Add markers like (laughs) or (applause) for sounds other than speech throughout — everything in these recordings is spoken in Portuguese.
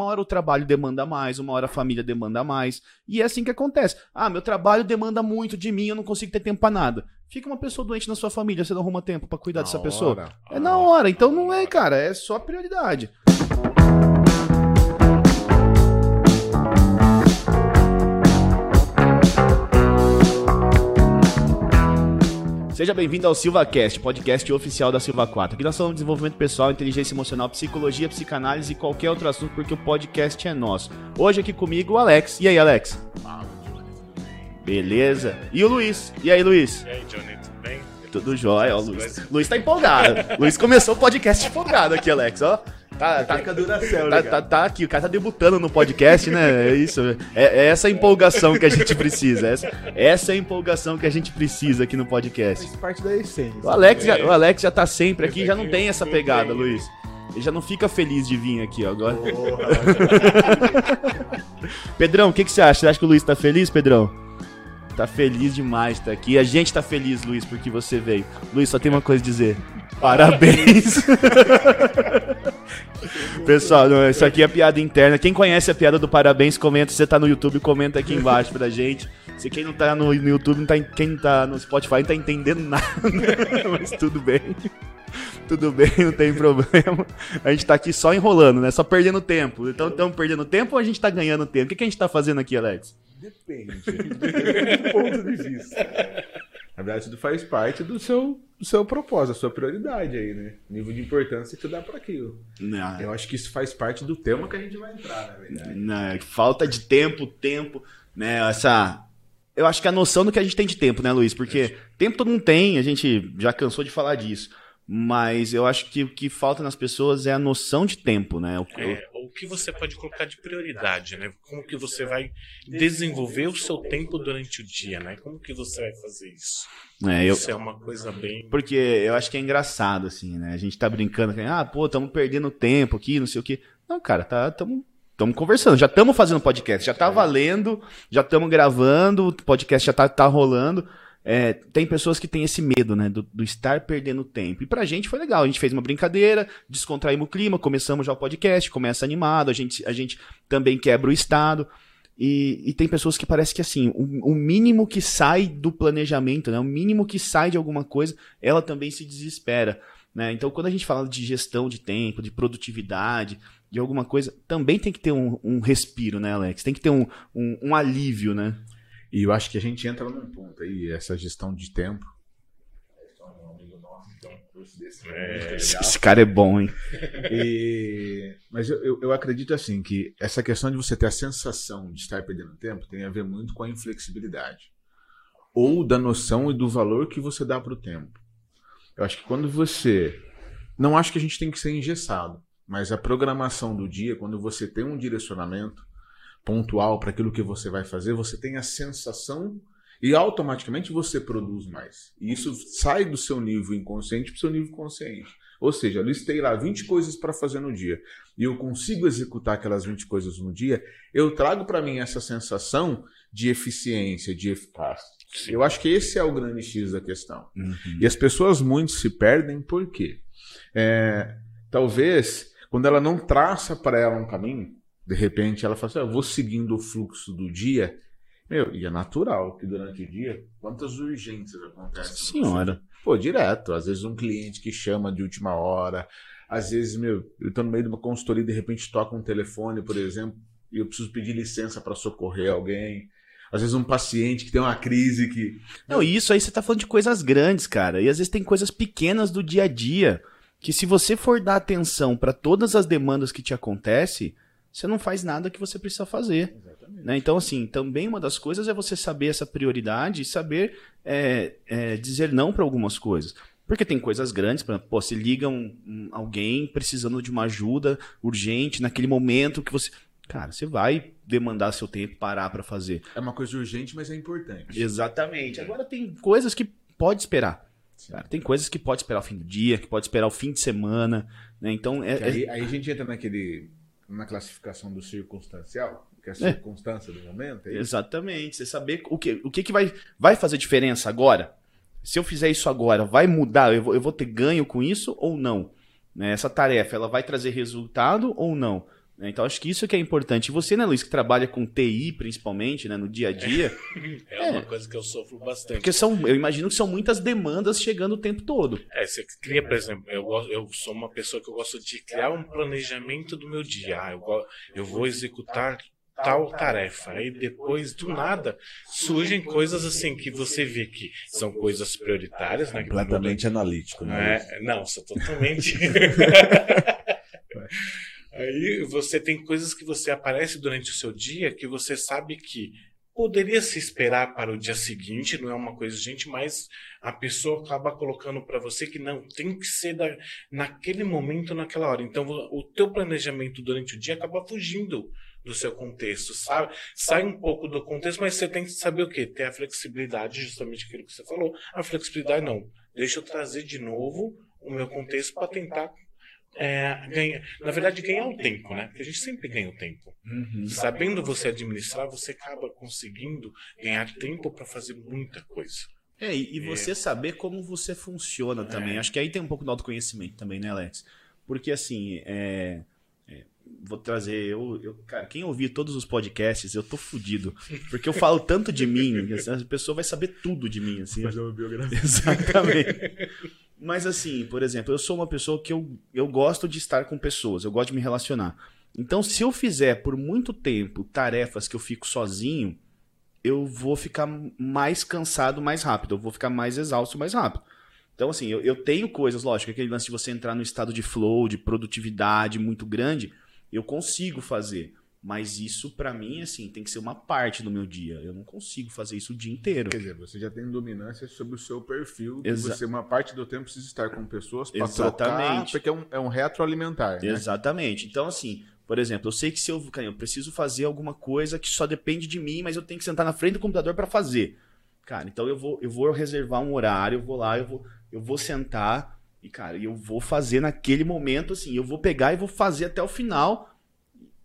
Uma hora o trabalho demanda mais, uma hora a família demanda mais. E é assim que acontece. Ah, meu trabalho demanda muito de mim, eu não consigo ter tempo pra nada. Fica uma pessoa doente na sua família, você não arruma tempo pra cuidar Na dessa pessoa. hora. É na hora, então não é, cara, é só prioridade. Seja bem-vindo ao SilvaCast, podcast oficial da Silva 4. Aqui nós falamos de desenvolvimento pessoal, inteligência emocional, psicologia, psicanálise e qualquer outro assunto, porque o podcast é nosso. Hoje aqui comigo o Alex. E aí, Alex? Beleza. E o Luiz. E aí, Luiz? E aí, Johnny, tudo bem? Tudo jóia, ó, Luiz. Luiz tá empolgado. Luiz começou o podcast empolgado aqui, Alex, ó. Tá, tá, tá, tá, tá aqui, o cara tá debutando no podcast, né? É isso. É, é essa a empolgação que a gente precisa. Essa, essa é a empolgação que a gente precisa aqui no podcast. Faz parte da essência. O Alex, já, o Alex já tá sempre aqui, já não tem essa pegada, Luiz. Ele já não fica feliz de vir aqui ó, agora. (laughs) Pedrão, o que, que você acha? Você acha que o Luiz tá feliz, Pedrão? Tá feliz demais de tá aqui. A gente tá feliz, Luiz, porque você veio. Luiz, só tem uma coisa a dizer. Parabéns! (laughs) Pessoal, não, isso aqui é piada interna. Quem conhece a piada do parabéns, comenta. Se você tá no YouTube, comenta aqui embaixo pra gente. Se quem não tá no, no YouTube, não tá, quem tá no Spotify não tá entendendo nada. (laughs) Mas tudo bem. Tudo bem, não tem problema. A gente tá aqui só enrolando, né? Só perdendo tempo. Então estamos perdendo tempo ou a gente tá ganhando tempo? O que, que a gente tá fazendo aqui, Alex? Depende. Depende do ponto de vista. Na verdade, tudo faz parte do seu, do seu propósito, da sua prioridade aí, né? Nível de importância que você dá para aquilo. Não, Eu acho que isso faz parte do tema que a gente vai entrar, na verdade. né, falta de tempo, tempo, né? Essa. Eu acho que a noção do que a gente tem de tempo, né, Luiz? Porque tempo todo mundo tem, a gente já cansou de falar disso. Mas eu acho que o que falta nas pessoas é a noção de tempo, né? O- É, o que você pode colocar de prioridade, né? Como que você vai desenvolver o seu tempo durante o dia, né? Como que você vai fazer isso? é, eu, Isso é uma coisa bem... Porque eu acho que é engraçado, assim, né? A gente tá brincando, ah, pô, estamos perdendo tempo aqui, não sei o quê. Não, cara, tá, tamo, tamo conversando, já estamos fazendo podcast, já tá valendo, já estamos gravando, o podcast já tá, tá rolando. É, tem pessoas que têm esse medo, né, do, do estar perdendo tempo. E pra gente foi legal, a gente fez uma brincadeira, descontraímos o clima, começamos já o podcast, começa animado, a gente, a gente também quebra o estado. E, e tem pessoas que parece que assim, o, o mínimo que sai do planejamento, né, o mínimo que sai de alguma coisa, ela também se desespera. Né? Então, quando a gente fala de gestão de tempo, de produtividade, de alguma coisa, também tem que ter um, um respiro, né, Alex? Tem que ter um, um, um alívio, né? E eu acho que a gente entra num ponto aí, essa gestão de tempo. Nosso, então, um curso desse, É, esse cara é bom, hein? (laughs) E- Mas eu, eu, eu acredito assim que essa questão de você ter a sensação de estar perdendo tempo tem a ver muito com a inflexibilidade. Ou da noção e do valor que você dá para o tempo. Eu acho que quando você. Não acho que a gente tem que ser engessado, mas a programação do dia, quando você tem um direcionamento pontual para aquilo que você vai fazer, você tem a sensação e automaticamente você produz mais. E isso sai do seu nível inconsciente para o seu nível consciente. Ou seja, eu listei lá 20 coisas para fazer no dia e eu consigo executar aquelas 20 coisas no dia, eu trago para mim essa sensação de eficiência, de eficácia. Eu acho que esse é o grande X da questão. E as pessoas muito se perdem por quê? É, talvez, quando ela não traça para ela um caminho, de repente ela fala assim, "Ah, eu vou seguindo o fluxo do dia. Meu, e é natural que durante o dia, quantas urgências acontecem? Senhora. Pô, direto. Às vezes um cliente que chama de última hora. Às vezes, meu, eu tô no meio de uma consultoria e de repente toca um telefone, por exemplo, e eu preciso pedir licença para socorrer alguém. Às vezes um paciente que tem uma crise que. Não, e isso aí você tá falando de coisas grandes, cara. E às vezes tem coisas pequenas do dia a dia que se você for dar atenção para todas as demandas que te acontecem, você não faz nada que você precisa fazer. Né? Então, assim, também uma das coisas é você saber essa prioridade e saber é, é, dizer não para algumas coisas. Porque tem coisas grandes, por exemplo, pô, se liga um, um- alguém precisando de uma ajuda urgente naquele momento que você. Cara, você vai demandar seu tempo, parar para fazer. É uma coisa urgente, mas é importante. Exatamente. Agora tem coisas que pode esperar. Cara, tem coisas que pode esperar o fim do dia, que pode esperar o fim de semana, né? Então é, Que é- aí, aí a gente entra naquele. Na classificação do circunstancial, que é a É. circunstância do momento. É exatamente. Você saber o que o que, que vai vai fazer diferença agora? Se eu fizer isso agora, vai mudar? Eu vou, eu vou ter ganho com isso ou não? Né? Essa tarefa, ela vai trazer resultado ou não? Né? Então acho que isso que é importante. E você, né, Luiz, que trabalha com TI principalmente, né, no dia a dia, (laughs) É uma coisa que eu sofro bastante. porque são, eu imagino que são muitas demandas chegando o tempo todo. É, você cria, por exemplo, eu, eu sou uma pessoa que eu gosto de criar um planejamento do meu dia. Ah, eu, eu vou executar tal tarefa. Aí depois, do nada, surgem coisas assim que você vê que são coisas prioritárias, né? Completamente analítico, Não, né? é, não, sou totalmente. (laughs) (laughs) Aí você tem coisas que você aparece durante o seu dia que você sabe que poderia se esperar para o dia seguinte, não é uma coisa gente, mas a pessoa acaba colocando para você que não tem que ser da, naquele momento, naquela hora. Então o teu planejamento durante o dia acaba fugindo do seu contexto, sabe? Sai um pouco do contexto, mas você tem que saber o quê? Ter a flexibilidade, justamente aquilo que você falou. A flexibilidade não. Deixa eu trazer de novo o meu contexto para tentar é, ganhar. Na verdade, ganhar o tempo, né? Porque a gente sempre ganha o tempo. Sabendo você administrar, você acaba conseguindo ganhar tempo para fazer muita coisa. É, e, e você saber como você funciona também. Acho que aí tem um pouco do autoconhecimento também, né, Alex? Porque assim, é, é, vou trazer. Eu, eu- cara, quem ouvir todos os podcasts, eu tô fudido. Porque eu falo tanto de mim, que, (laughs) assim, a pessoa vai saber tudo de mim. Assim, Fazer uma biografia. Exatamente. (laughs) Mas assim, por exemplo, eu sou uma pessoa que eu, eu gosto de estar com pessoas, eu gosto de me relacionar. Então, se eu fizer por muito tempo tarefas que eu fico sozinho, eu vou ficar mais cansado mais rápido, eu vou ficar mais exausto mais rápido. Então, assim, eu, eu tenho coisas, lógico, aquele lance de você entrar no estado de flow, de produtividade muito grande, eu consigo fazer. Mas isso, pra mim, assim, tem que ser uma parte do meu dia. Eu não consigo fazer isso o dia inteiro. Quer dizer, você já tem dominância sobre o seu perfil. Exa- você, uma parte do tempo, precisa estar com pessoas para Exatamente. trocar, porque é um, é um retroalimentar. Né? Exatamente. Então, assim, por exemplo, eu sei que se eu, cara, eu preciso fazer alguma coisa que só depende de mim, mas eu tenho que sentar na frente do computador para fazer. Cara, então eu vou, eu vou reservar um horário, eu vou lá, eu vou, eu vou sentar e, cara, eu vou fazer naquele momento, assim, eu vou pegar e vou fazer até o final.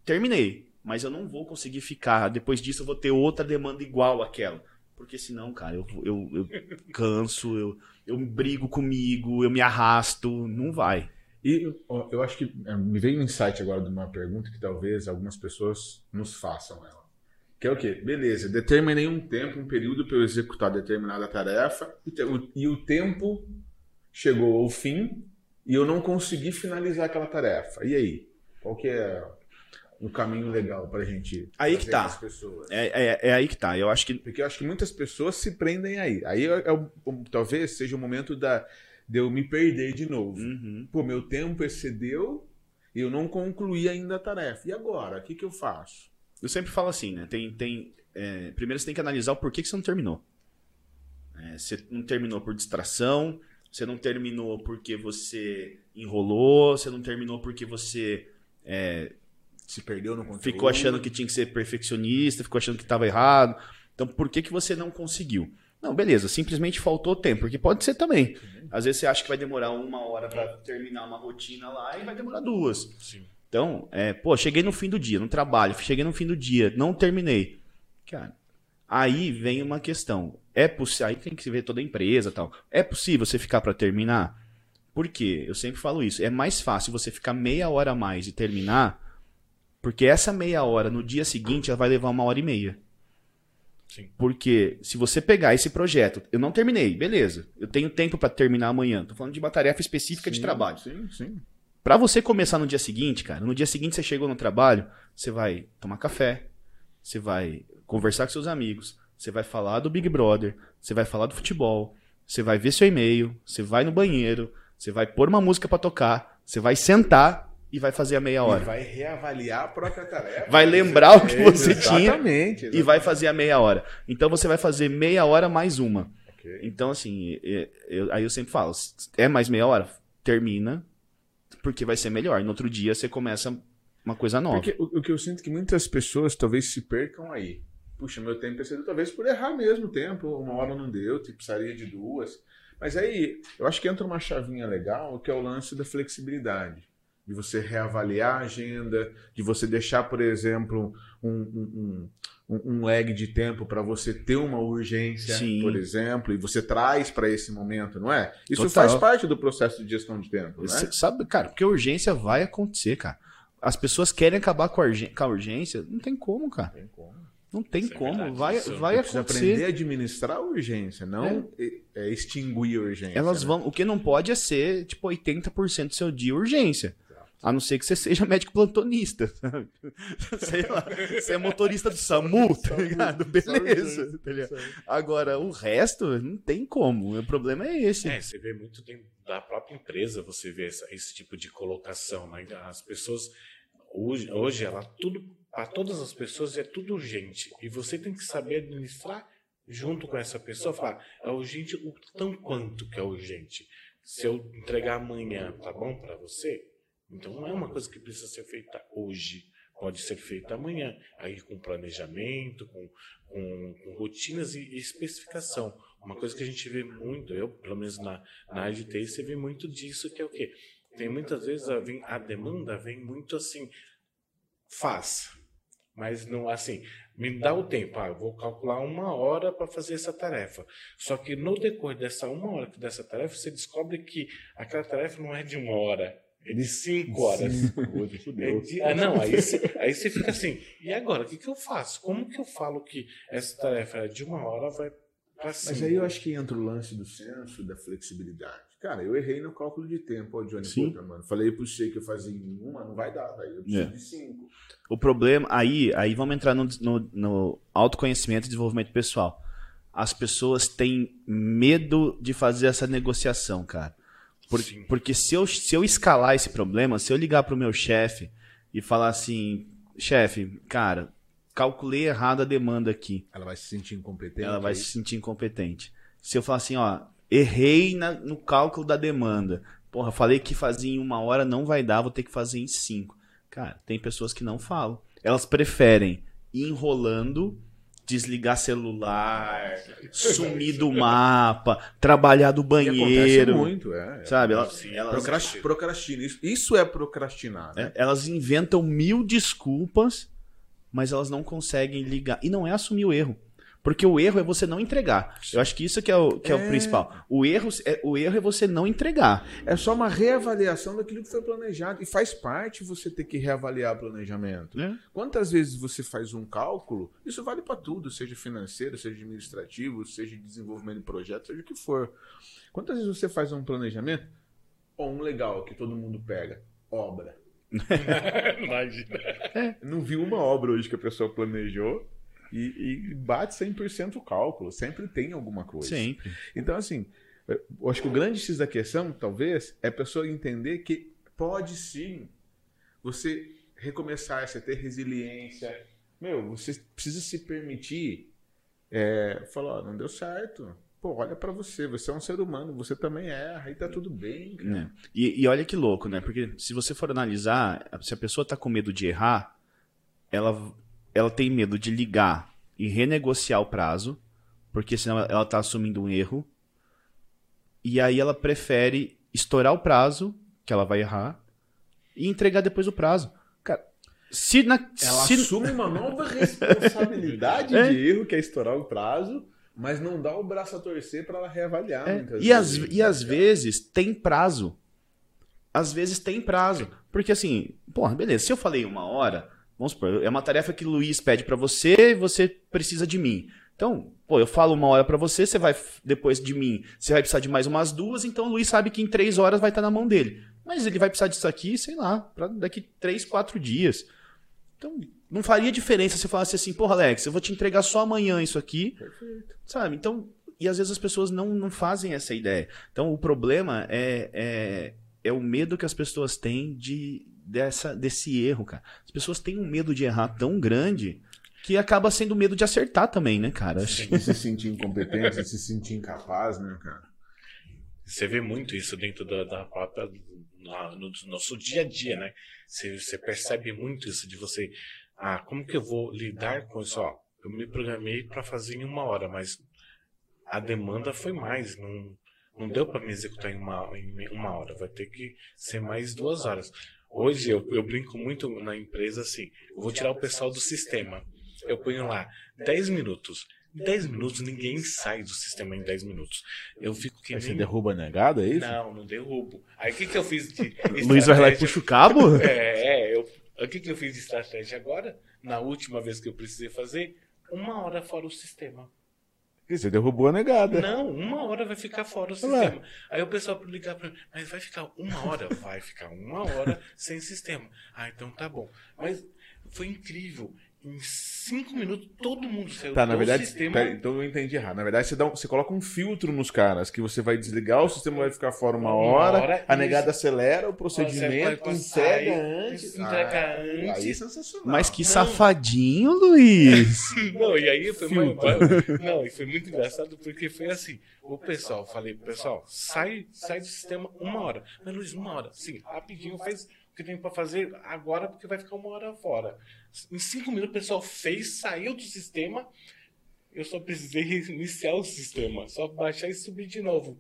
Terminei. Mas eu não vou conseguir ficar. Depois disso, eu vou ter outra demanda igual àquela. Porque senão, cara, eu, eu, eu canso, eu, eu brigo comigo, eu me arrasto. Não vai. E eu acho que é, me veio um insight agora de uma pergunta que talvez algumas pessoas nos façam ela. Que é o quê? Beleza, determinei um tempo, um período para eu executar determinada tarefa e, o- e o tempo chegou ao fim e eu não consegui finalizar aquela tarefa. E aí? Qual que é um caminho legal para a gente Aí que tá. as pessoas? É, é, é aí que tá. Eu acho que Porque eu acho que muitas pessoas se prendem aí. Aí é, é talvez seja o momento da, de eu me perder de novo. Uhum. Pô, meu tempo excedeu e eu não concluí ainda a tarefa. E agora? O que, que eu faço? Eu sempre falo assim, né? Tem, tem, é, primeiro você tem que analisar o porquê que você não terminou. É, você não terminou por distração, você não terminou porque você enrolou, você não terminou porque você é, Se perdeu no conteúdo? ficou achando que tinha que ser perfeccionista, ficou achando que estava errado. Então, por que, que você não conseguiu? Não, beleza, simplesmente faltou tempo, porque pode ser também. Às vezes você acha que vai demorar uma hora para terminar uma rotina lá e vai demorar duas. Sim. Então, é, pô, cheguei no fim do dia, no trabalho, cheguei no fim do dia, não terminei. Cara, aí vem uma questão. É possível, aí tem que se ver toda a empresa e tal. É possível você ficar para terminar? Por quê? Eu sempre falo isso. É mais fácil você ficar meia hora a mais e terminar, porque essa meia hora no dia seguinte ela vai levar uma hora e meia. Sim. Porque se você pegar esse projeto, eu não terminei, beleza. Eu tenho tempo para terminar amanhã. Tô falando de uma tarefa específica de Sim, trabalho. Sim, sim. Pra você começar no dia seguinte, cara, no dia seguinte você chegou no trabalho, você vai tomar café, você vai conversar com seus amigos, você vai falar do Big Brother, você vai falar do futebol, você vai ver seu e-mail, você vai no banheiro, você vai pôr uma música pra tocar, você vai sentar e vai fazer a meia E hora. vai reavaliar a própria tarefa. Vai lembrar o que você tinha Exatamente. e vai fazer a meia hora. Então você vai fazer meia hora mais uma. Ok. Então, assim, é- eu- aí eu sempre falo, é mais meia hora? Termina, porque vai ser melhor. No outro dia você começa uma coisa nova. Porque o, o que eu sinto é que muitas pessoas talvez se percam aí. Puxa, meu tempo excedeu, talvez por errar mesmo o tempo. Uma hora não deu, tipo, precisaria de duas. Mas aí, eu acho que entra uma chavinha legal, que é o lance da flexibilidade. De você reavaliar a agenda, de você deixar, por exemplo, um, um, um, um lag de tempo para você ter uma urgência, Sim. por exemplo, e você traz para esse momento, não é? Isso Total. faz parte do processo de gestão de tempo, né? Sabe, cara, porque a urgência vai acontecer, cara. as pessoas querem acabar com a, urgê- com a urgência. Não tem como, cara. Tem como. Não tem Isso é como. verdade, vai isso vai Precisa aprender acontecer. a administrar a urgência, não é. é, extinguir a urgência. Elas né? vão. O que não pode é ser, tipo, 80% do seu dia urgência. A não ser que você seja médico plantonista. sabe? (laughs) Sei lá. Você é motorista do SAMU, tá ligado? Beleza. tá ligado? Agora, o resto, não tem como. O problema é esse. É, você vê muito dentro da própria empresa, você vê essa- esse tipo de colocação, né? As pessoas hoje, hoje ela tudo para todas as pessoas é tudo urgente e você tem que saber administrar junto com essa pessoa, falar é urgente o tão quanto que é urgente. Se eu entregar amanhã, tá bom para você? Então não é uma coisa que precisa ser feita hoje. Pode ser feita amanhã, aí com planejamento, com, com, com rotinas e especificação. Uma coisa que a gente vê muito, eu, pelo menos na, na TI, você vê muito disso, que é o quê? Tem muitas vezes a, vem, a demanda vem muito assim, faz, mas não assim, me dá o tempo, ah, vou calcular uma hora para fazer essa tarefa. Só que no decorrer dessa uma hora dessa tarefa, você descobre que aquela tarefa não é de uma hora, é de cinco horas. Hoje É de- ah, não, aí você, aí você fica assim, e agora, o que, que eu faço? Como que eu falo que essa tarefa é de uma hora vai para cinco? Mas aí eu acho que entra o lance do senso, da flexibilidade. Cara, eu errei no cálculo de tempo, ó, Johnny Sim. Puta, mano. Falei pro você que eu fazia em uma, não vai dar, velho. Eu preciso É. de cinco. O problema. Aí, aí vamos entrar no, no, no autoconhecimento e desenvolvimento pessoal. As pessoas têm medo de fazer essa negociação, cara. Por- porque se eu, se eu escalar esse problema, se eu ligar pro meu chefe e falar assim, chefe, cara, calculei errado a demanda aqui. Ela vai se sentir incompetente. Ela vai aí. se sentir incompetente. Se eu falar assim, ó, errei na- no cálculo da demanda. Porra, falei que fazia em uma hora, não vai dar, vou ter que fazer em cinco. Cara, tem pessoas que não falam. Elas preferem ir enrolando, desligar celular, sumir do mapa, trabalhar do E acontece banheiro. muito, é. Sabe? Elas, Sim, elas, Procrasti- Procrastina. Isso, isso é procrastinar, né? é, elas inventam mil desculpas, mas elas não conseguem ligar. E não é assumir o erro. Porque o erro é você não entregar. Eu acho que isso que é o, que é o É. principal. O erro, é, o erro é você não entregar. É só uma reavaliação daquilo que foi planejado. E faz parte você ter que reavaliar o planejamento. Né? Quantas vezes você faz um cálculo, isso vale para tudo, seja financeiro, seja administrativo, seja de desenvolvimento de projeto, seja o que for. Quantas vezes você faz um planejamento? Ó, um legal que todo mundo pega, obra. (laughs) (laughs) Imagina. Não vi uma obra hoje que a pessoa planejou e, e bate 100% o cálculo, sempre tem alguma coisa. Sempre. Então, assim, eu acho que o grande X da questão, talvez, é a pessoa entender que pode sim você recomeçar, você ter resiliência. Meu, você precisa se permitir é, falar, ó, não deu certo. Pô, olha pra você, você é um ser humano, você também erra, e tá tudo bem, né? E, e olha que louco, né? Porque se você for analisar, se a pessoa tá com medo de errar, ela, ela tem medo de ligar e renegociar o prazo, porque senão ela tá assumindo um erro. E aí ela prefere estourar o prazo, que ela vai errar, e entregar depois o prazo. Cara, se na. Ela se- assume uma (laughs) nova responsabilidade É. de erro, que é estourar o prazo, mas não dá o braço a torcer pra ela reavaliar. É, e, às, vezes, e às tá vezes tem prazo. Às vezes tem prazo. Porque assim, porra, beleza, se eu falei uma hora, vamos supor, é uma tarefa que o Luiz pede pra você e você precisa de mim. Então, pô, eu falo uma hora pra você, você vai, depois de mim, você vai precisar de mais umas duas, então o Luiz sabe que em três horas vai estar na mão dele. Mas ele vai precisar disso aqui, sei lá, pra daqui três, quatro dias. Então, não faria diferença se eu falasse assim, porra, Alex, eu vou te entregar só amanhã isso aqui. Perfeito. Sabe? Então, e às vezes as pessoas não, não fazem essa ideia. Então, o problema é, é, é o medo que as pessoas têm de, dessa, desse erro, cara. As pessoas têm um medo de errar tão grande que acaba sendo medo de acertar também, né, cara? De se sentir incompetente, de se sentir incapaz, né, cara? Você vê muito isso dentro da, da própria. na- no nosso dia a dia, né? Você, você percebe muito isso de você. Ah, como que eu vou lidar com isso? Ó, eu me programei para fazer em uma hora, mas a demanda foi mais. Não, não deu para me executar em uma, em uma hora. Vai ter que ser mais duas horas. Hoje eu, eu brinco muito na empresa assim. Eu vou tirar o pessoal do sistema. Eu ponho lá 10 minutos. 10 minutos, ninguém sai do sistema em 10 minutos. Eu fico que Aí você nem derruba a negada, é isso? não, não derrubo. Aí o que, que eu fiz de. (laughs) Luiz vai lá e puxa o cabo? (laughs) É, é, eu O que, que eu fiz de estratégia agora? Na última vez que eu precisei fazer, uma hora fora o sistema. Você derrubou a negada. Não, uma hora vai ficar fora o Ué. sistema. Aí o pessoal ligar pra mim, mas vai ficar uma hora? Vai ficar uma hora sem sistema. Ah, então tá bom. Mas foi incrível. Em cinco minutos, todo mundo saiu Tá, na do verdade, sistema. pera, então eu entendi errado. Na verdade, você, dá um- você coloca um filtro nos caras, que você vai desligar, o sistema vai ficar fora uma Uma hora, hora, a isso. negada acelera o procedimento, entrega antes. entrega Ah, antes. Aí é sensacional. Mas que Não. safadinho, Luiz. (laughs) Não, e aí foi muito, não, e foi muito engraçado porque foi assim. O pessoal, falei pessoal, sai, sai do sistema uma hora. Mas Luiz, uma hora. Sim, rapidinho, faz que tem pra fazer agora porque vai ficar uma hora fora. Em cinco minutos o pessoal fez, saiu do sistema. Eu só precisei (laughs) reiniciar o sistema, só baixar e subir de novo.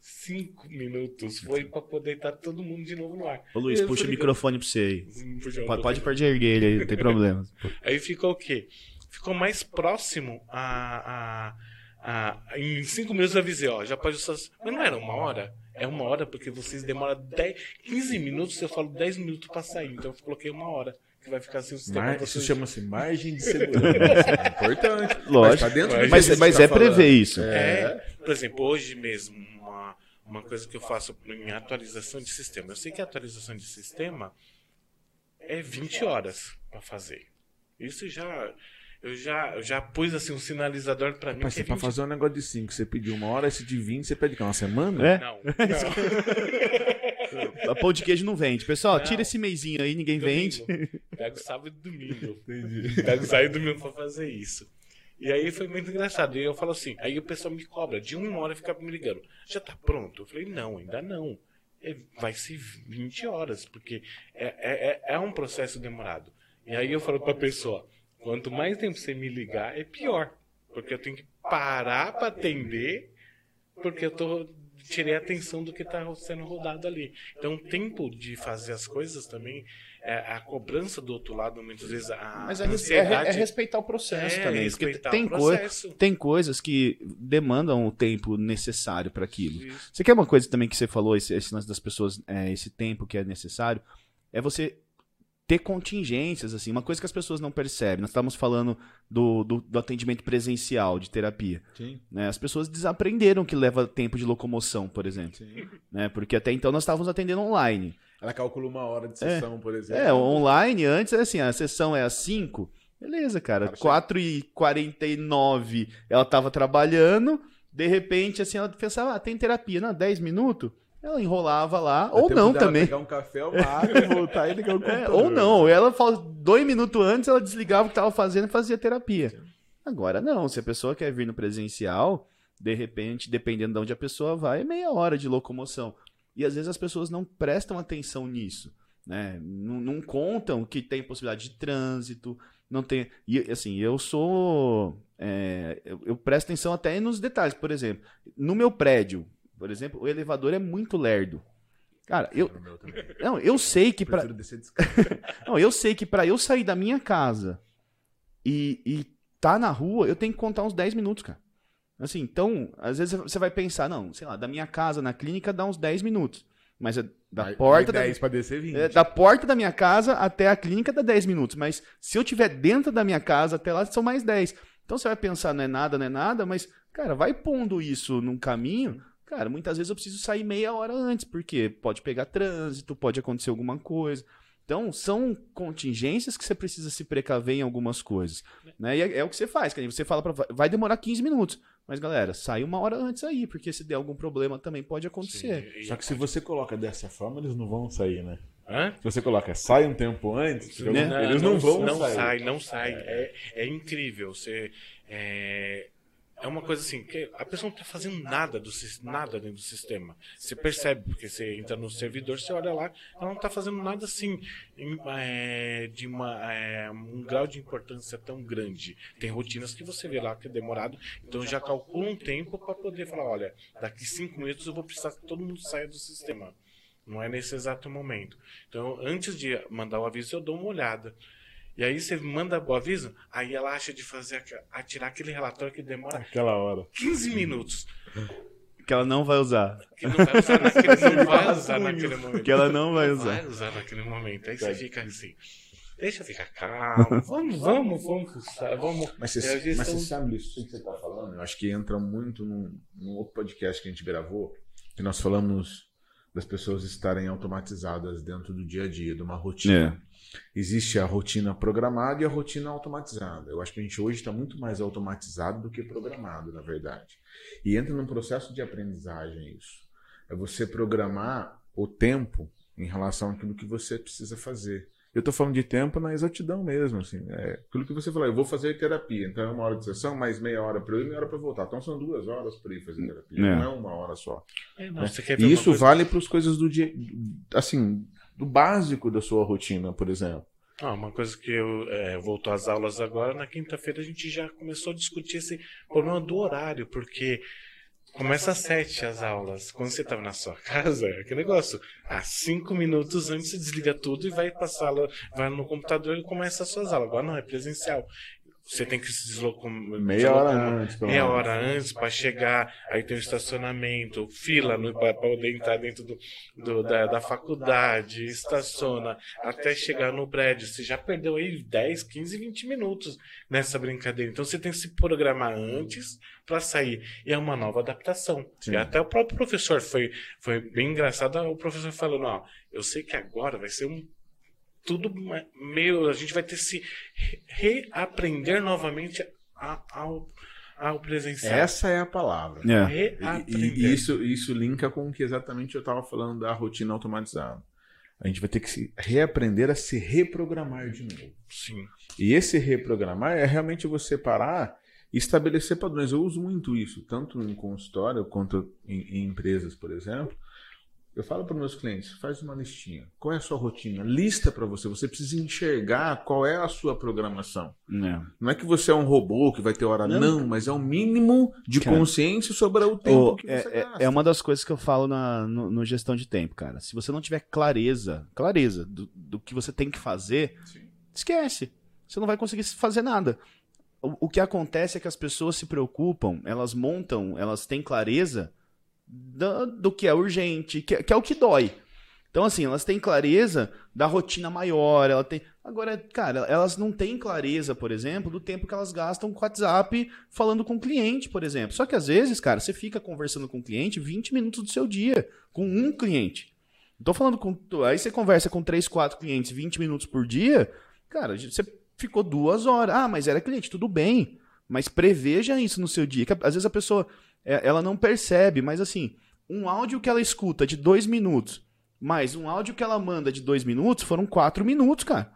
Cinco minutos foi pra poder estar todo mundo de novo no ar. Ô Luiz, puxa o microfone pra você aí. (laughs) Puxa um Pode, pode pode erguer ele aí, não tem (laughs) problema. Aí ficou o quê? Ficou mais próximo a. a, a em cinco minutos eu avisei, ó, já pode usar. Mas não era uma hora? É uma hora porque vocês demoram 10, 15 minutos, eu falo 10 minutos pra sair. Então eu coloquei uma hora, que vai ficar sem o sistema. Mar... Isso chama-se margem de segurança. é importante. (laughs) Lógico. Mas tá Mas, mas tá é falando. prever isso. É, por exemplo, hoje mesmo, uma, uma coisa que eu faço em atualização de sistema. Eu sei que a atualização de sistema é 20 horas para fazer. Isso já. Eu já, eu já pus assim um sinalizador para mim. Mas que é pra 20 fazer um negócio de 5, você pediu uma hora, esse de 20, você pede o quê? Uma semana? É? Não. (laughs) A pão de queijo não vende. Pessoal, Não. tira esse meizinho aí, ninguém vende. Domingo. Pego sábado e domingo. Entendi. Pego sábado e domingo pra fazer isso. E aí foi muito engraçado. E eu falo assim, aí o pessoal me cobra, de uma hora fica me ligando. Já tá pronto? Eu falei, não, ainda não. É, vai ser 20 horas, porque é, é, é- é um processo demorado. E aí eu falo pra pessoa, quanto mais tempo você me ligar, é pior. Porque eu tenho que parar pra atender, porque eu tô tirei a atenção do que está sendo rodado ali. Então, o tempo de fazer as coisas também, é, a cobrança do outro lado, muitas vezes a Mas é, res- é, ansiedade. é respeitar o processo É, também. Porque tem, o coi processo. tem coisas que demandam o tempo necessário para aquilo. Isso. Você quer uma coisa também que você falou, esse, esse lance das pessoas, é, esse tempo que é necessário, é você ter contingências, assim, uma coisa que as pessoas não percebem. Nós estávamos falando do, do, do atendimento presencial, de terapia. Né? As pessoas desaprenderam que leva tempo de locomoção, por exemplo. sim. Né? Porque até então nós estávamos atendendo online. Ela calcula uma hora de sessão, por exemplo. É, online, antes é assim, a sessão é às 5, beleza, cara. Cara, 4 e 49 ela tava trabalhando, de repente, assim, ela pensava, ah, tem terapia, não, 10 minutos? Ela enrolava lá, Dá ou não também. pegar um café, uma água e voltar e ligar o É, computador. ou não, ela dois minutos antes ela desligava o que tava fazendo e fazia terapia. Agora não, se a pessoa quer vir no presencial, de repente, dependendo de onde a pessoa vai, é meia hora de locomoção. E às vezes as pessoas não prestam atenção nisso, né? Não, não contam que tem possibilidade de trânsito, não tem. E assim, eu sou. é, eu, eu presto atenção até nos detalhes. Por exemplo, no meu prédio, por exemplo, o elevador é muito lerdo. Cara, eu, também. não, eu sei que escada. (laughs) não, eu sei que pra eu sair da minha casa e, e tá na rua, eu tenho que contar uns 10 minutos, cara. Assim, então, às vezes você vai pensar, não, sei lá, da minha casa na clínica dá uns 10 minutos. Mas é da Vai- porta vai da, 10 pra descer 20. é, da porta da minha casa até a clínica dá 10 minutos. Mas se eu tiver dentro da minha casa até lá, são mais 10. Então você vai pensar, não é nada, não é nada, mas, cara, vai pondo isso num caminho. Cara, muitas vezes eu preciso sair meia hora antes, porque pode pegar trânsito, pode acontecer alguma coisa. Então, são contingências que você precisa se precaver em algumas coisas. Né? E é, é o que você faz, que você fala pra, vai demorar 15 minutos. Mas, galera, sai uma hora antes aí, porque se der algum problema também pode acontecer. Sim, Só que se você coloca dessa forma, eles não vão sair, né? Hã? Se você coloca, sai um tempo antes, Né? eles não, vão não sair. sai, não sai. É, é incrível. Você é, é uma coisa assim que a pessoa não está fazendo nada do nada dentro do sistema. Você percebe porque você entra no servidor, você olha lá, ela não está fazendo nada assim é, de uma, é, um grau de importância tão grande. Tem rotinas que você vê lá que é demorado, então já calcula um tempo para poder falar, olha, daqui cinco minutos eu vou precisar que todo mundo saia do sistema. Não é nesse exato momento. Então, antes de mandar o aviso, eu dou uma olhada. E aí você manda o aviso, aí ela acha de fazer atirar aquele relatório que demora Aquela hora. 15 minutos. Que ela não vai usar. Que não vai usar naquele, não vai usar naquele momento. Que ela não vai Não usar. vai usar naquele momento. Aí você fica assim. Deixa eu ficar calmo. (laughs) Vamos, vamos, vamos. vamos. Mas você, É, mas você sabe isso que você está falando? Eu acho que entra muito num, num outro podcast que a gente gravou, que nós falamos das pessoas estarem automatizadas dentro do dia a dia, de uma rotina. Existe a rotina programada e a rotina automatizada. Eu acho que a gente hoje está muito mais automatizado do que programado, na verdade. E entra num processo de aprendizagem isso. É você programar o tempo em relação àquilo que você precisa fazer. Eu estou falando de tempo na exatidão mesmo, assim. É aquilo que você falou, eu vou fazer terapia, então é uma hora de sessão, mais meia hora para eu ir e meia hora para voltar. Então são duas horas para ir fazer terapia, É. não é uma hora só. É, não, você quer E isso coisa? vale para as coisas do dia, assim, do básico da sua rotina, por exemplo. Ah, uma coisa que eu é, voltou às aulas agora, na quinta-feira a gente já começou a discutir esse problema do horário, porque começa às sete as aulas. Quando você estava na sua casa, é aquele negócio, há cinco minutos antes você desliga tudo e vai para a sala, vai no computador e começa as suas aulas. Agora não, é presencial. Você tem que se deslocar Meia hora antes, meia menos. hora antes para chegar, aí tem o estacionamento, fila para poder entrar dentro do, do- da, da faculdade, estaciona, até chegar no prédio. Você já perdeu aí 10, 15, 20 minutos nessa brincadeira. Então você tem que se programar antes para sair. E é uma nova adaptação. Sim. E até o próprio professor foi, foi bem engraçado, o professor falando, ó, eu sei que agora vai ser um tudo meio. A gente vai ter que se re- reaprender novamente a- ao, ao presencial. Essa é a palavra. É. E, Reaprender. e isso, isso linka com o que exatamente eu estava falando da rotina automatizada. A gente vai ter que se reaprender a se reprogramar de novo. Sim. E esse reprogramar é realmente você parar e estabelecer padrões. Eu uso muito isso, tanto em consultório quanto em, em empresas, por exemplo. Eu falo para os meus clientes, faz uma listinha. Qual é a sua rotina? Lista para você. Você precisa enxergar qual é a sua programação. É. Não é que você é um robô que vai ter hora, Não. não, mas é um mínimo de Cara. consciência sobre o tempo que é, você é- gasta. é uma das coisas que eu falo na, no, no gestão de tempo, cara. Se você não tiver clareza, clareza do, do que você tem que fazer, Sim. esquece. Você não vai conseguir fazer nada. O, o que acontece é que as pessoas se preocupam, elas montam, elas têm clareza do, do que é urgente, que, é- que é o que dói. Então, assim, elas têm clareza da rotina maior, ela tem. Agora, cara, elas não têm clareza, por exemplo, do tempo que elas gastam com o WhatsApp falando com o cliente, por exemplo. Só que às vezes, cara, você fica conversando com o cliente 20 minutos do seu dia, com um cliente. Tô falando com. Aí você conversa com 3, 4 clientes 20 minutos por dia, cara, você ficou duas horas. Ah, mas era cliente, tudo bem. Mas preveja isso no seu dia. Às vezes a pessoa ela não percebe, mas assim, um áudio que ela escuta de dois minutos, mais um áudio que ela manda de dois minutos, foram quatro minutos, cara.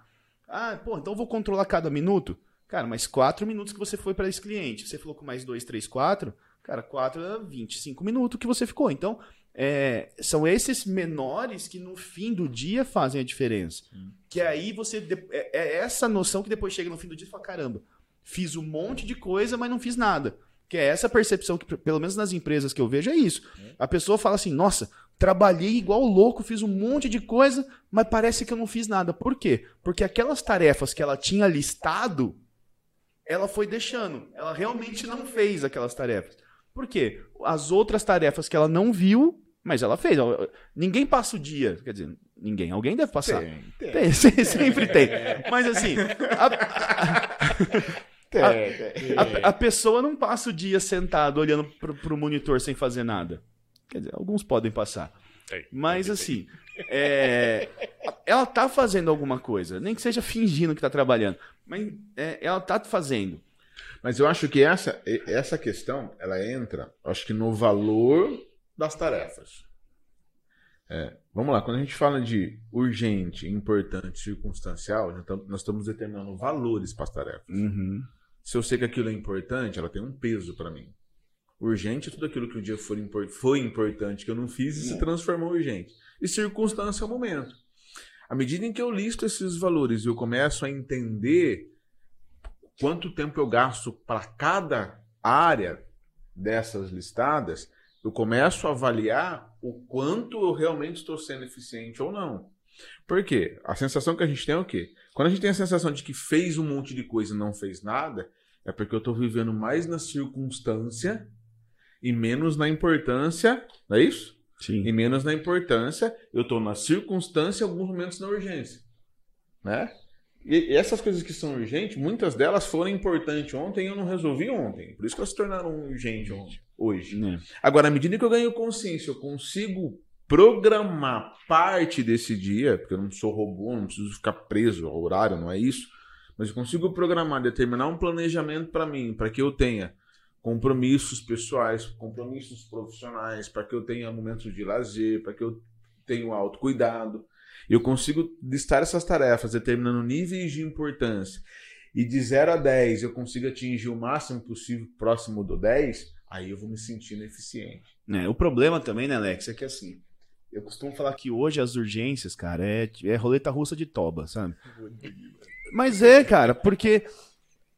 Ah, pô, então eu vou controlar cada minuto? Cara, mas quatro minutos que você foi para esse cliente. Você falou com mais dois, três, quatro. Cara, quatro é 25 minutos que você ficou. Então, é, são esses menores que no fim do dia fazem a diferença. Que aí você. É, é essa noção que depois chega no fim do dia e fala: caramba, fiz um monte de coisa, mas não fiz nada. Que é essa percepção que, pelo menos nas empresas que eu vejo, é isso. A pessoa fala assim: nossa, trabalhei igual louco, fiz um monte de coisa, mas parece que eu não fiz nada. Por quê? Porque aquelas tarefas que ela tinha listado, ela foi deixando. Ela realmente não fez aquelas tarefas. Por quê? As outras tarefas que ela não viu, mas ela fez. Ninguém passa o dia. Quer dizer, ninguém. Alguém deve passar. Tem, tem. Tem, se- (laughs) sempre tem. Mas assim, a, tem, a- tem. a- a pessoa não passa o dia sentado olhando pro, pro monitor sem fazer nada. Quer dizer, alguns podem passar. Tem. Mas assim, é, ela tá fazendo alguma coisa, nem que seja fingindo que tá trabalhando, mas é, ela tá fazendo. Mas eu acho que essa, essa questão, ela entra, acho que no valor das tarefas. É, vamos lá, quando a gente fala de urgente, importante, circunstancial, nós estamos determinando valores para as tarefas. Uhum. Se eu sei que aquilo é importante, ela tem um peso para mim. Urgente é tudo aquilo que um dia for foi importante que eu não fiz e se transformou em urgente. E circunstância é o momento. À medida em que eu listo esses valores e eu começo a entender quanto tempo eu gasto para cada área dessas listadas, eu começo a avaliar o quanto eu realmente estou sendo eficiente ou não. Por quê? A sensação que a gente tem é o quê? Quando a gente tem a sensação de que fez um monte de coisa e não fez nada, é porque eu estou vivendo mais na circunstância e menos na importância, não é isso? Sim. E menos na importância, eu estou na circunstância e alguns momentos na urgência, né? E essas coisas que são urgentes, muitas delas foram importantes ontem e eu não resolvi ontem. Por isso que elas se tornaram urgentes hoje. É. Agora, à medida que eu ganho consciência, eu consigo programar parte desse dia, porque eu não sou robô, não preciso ficar preso ao horário, não é isso. Mas eu consigo programar, determinar um planejamento para mim, para que eu tenha compromissos pessoais, compromissos profissionais, para que eu tenha momentos de lazer, para que eu tenha um autocuidado. Eu consigo listar essas tarefas, determinando níveis de importância. E de 0 a 10 eu consigo atingir o máximo possível próximo do 10, aí eu vou me sentindo eficiente. É, o problema também, né, Alex, é que assim, eu costumo falar que hoje as urgências, cara, é, é roleta russa de toba, sabe? Mas é, cara, porque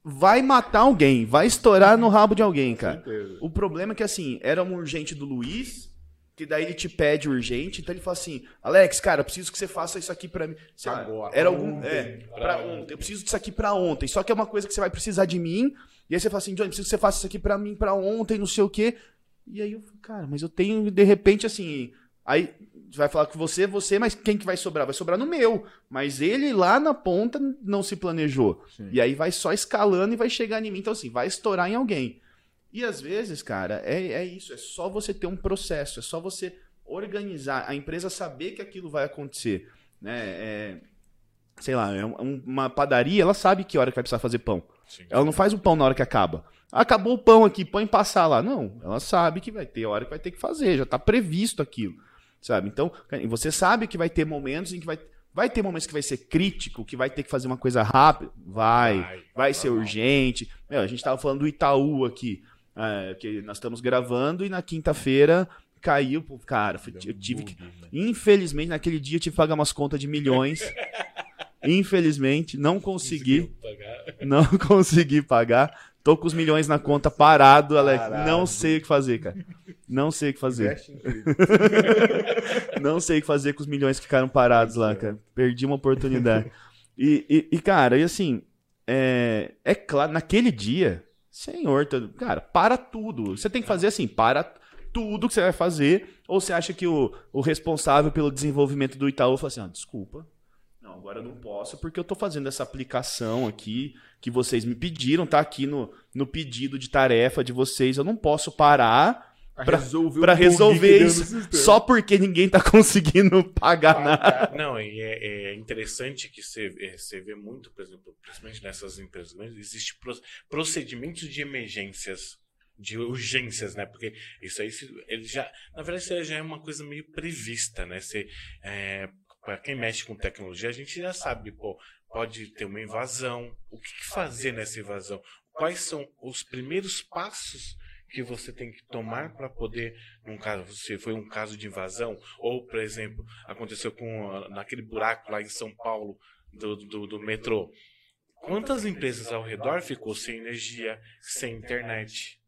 vai matar alguém, vai estourar no rabo de alguém, cara. O problema é que, assim, era um urgente do Luiz, que daí ele te pede urgente, então ele fala assim, Alex, cara, eu preciso que você faça isso aqui pra mim. Sei Agora. Era algum... Ontem. É, pra ontem. Eu preciso disso aqui pra ontem. Só que é uma coisa que você vai precisar de mim, e aí você fala assim, Johnny, preciso que você faça isso aqui pra mim pra ontem, não sei o quê. E aí eu falo, cara, mas eu tenho, de repente, assim... Aí vai falar com você, você, mas quem que vai sobrar? Vai sobrar no meu. Mas ele lá na ponta não se planejou. Sim. E aí vai só escalando e vai chegar em mim. Então, assim, vai estourar em alguém. E às vezes, cara, é, é isso. É só você ter um processo. É só você organizar. A empresa saber que aquilo vai acontecer. Né? É, sei lá, é um- uma padaria, ela sabe que hora que vai precisar fazer pão. Sim. Ela não faz o pão na hora que acaba. Acabou o pão aqui, põe passar lá. Não, ela sabe que vai ter hora que vai ter que fazer, já está previsto aquilo. Sabe? Então, você sabe que vai ter momentos em que vai. Vai ter momentos que vai ser crítico, que vai ter que fazer uma coisa rápida? Vai. Vai, Vai, ser urgente. Meu, a gente estava falando do Itaú aqui, é, que nós estamos gravando e na quinta-feira caiu. Cara, eu tive que. Infelizmente, naquele dia eu tive que pagar umas contas de milhões. (laughs) Infelizmente, não consegui. Não (laughs) consegui pagar. Tô com os milhões na conta parado, Alex. Parado. Não sei o que fazer, cara. Não sei o que fazer. (laughs) Não sei o que fazer com os milhões que ficaram parados lá, cara. Perdi uma oportunidade. E, e- e, cara, e assim, é, é claro, naquele dia, senhor, cara, para tudo. Você tem que fazer assim, para tudo que você vai fazer. Ou você acha que o, o responsável pelo desenvolvimento do Itaú fala assim, ah, desculpa. Não, agora eu não posso porque eu tô fazendo essa aplicação aqui que vocês me pediram, tá aqui no, no pedido de tarefa de vocês. Eu não posso parar Pra- resolver, pra resolver isso só porque ninguém tá (laughs) conseguindo pagar nada. Não, e é, é interessante que você, é, você vê muito, por exemplo, principalmente nessas empresas grandes, existe pro- procedimentos de emergências, de urgências, né? Porque isso aí, ele já, na verdade, isso já é uma coisa meio prevista, né? Você, é, para quem mexe com tecnologia, a gente já sabe, pô, pode ter uma invasão. O que fazer nessa invasão? Quais são os primeiros passos que você tem que tomar para poder, num caso, se foi um caso de invasão, ou, por exemplo, aconteceu com ah, naquele buraco lá em São Paulo do, do, do metrô. Quantas empresas ao redor ficou sem energia, sem internet?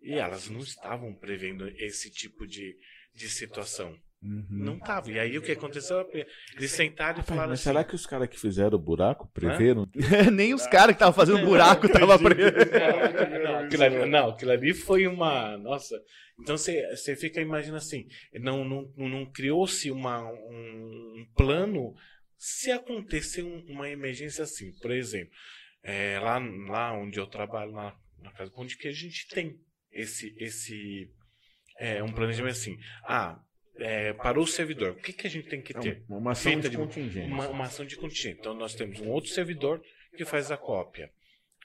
E elas não estavam prevendo esse tipo de, de situação. Não estavam. E aí o que aconteceu? Eles sentaram e falaram Mas assim. será que os caras que fizeram o buraco preveram? (laughs) (laughs) Nem os caras que estavam fazendo buraco estavam pre... Não, (laughs) aquilo ali, não, aquilo ali foi uma. Nossa. Então você você fica imaginando assim: não, não, não criou-se uma, um, um plano se acontecer um- uma emergência assim. Por exemplo, é, lá, lá onde eu trabalho, lá na Casa do Pão de Queijo, a gente tem esse, esse é, um planejamento assim. Ah, é, parou o servidor. O que, que a gente tem que ter? Uma, uma ação Feita de de- contingência. uma, uma ação de contingente. Então, nós temos um outro servidor que faz a cópia.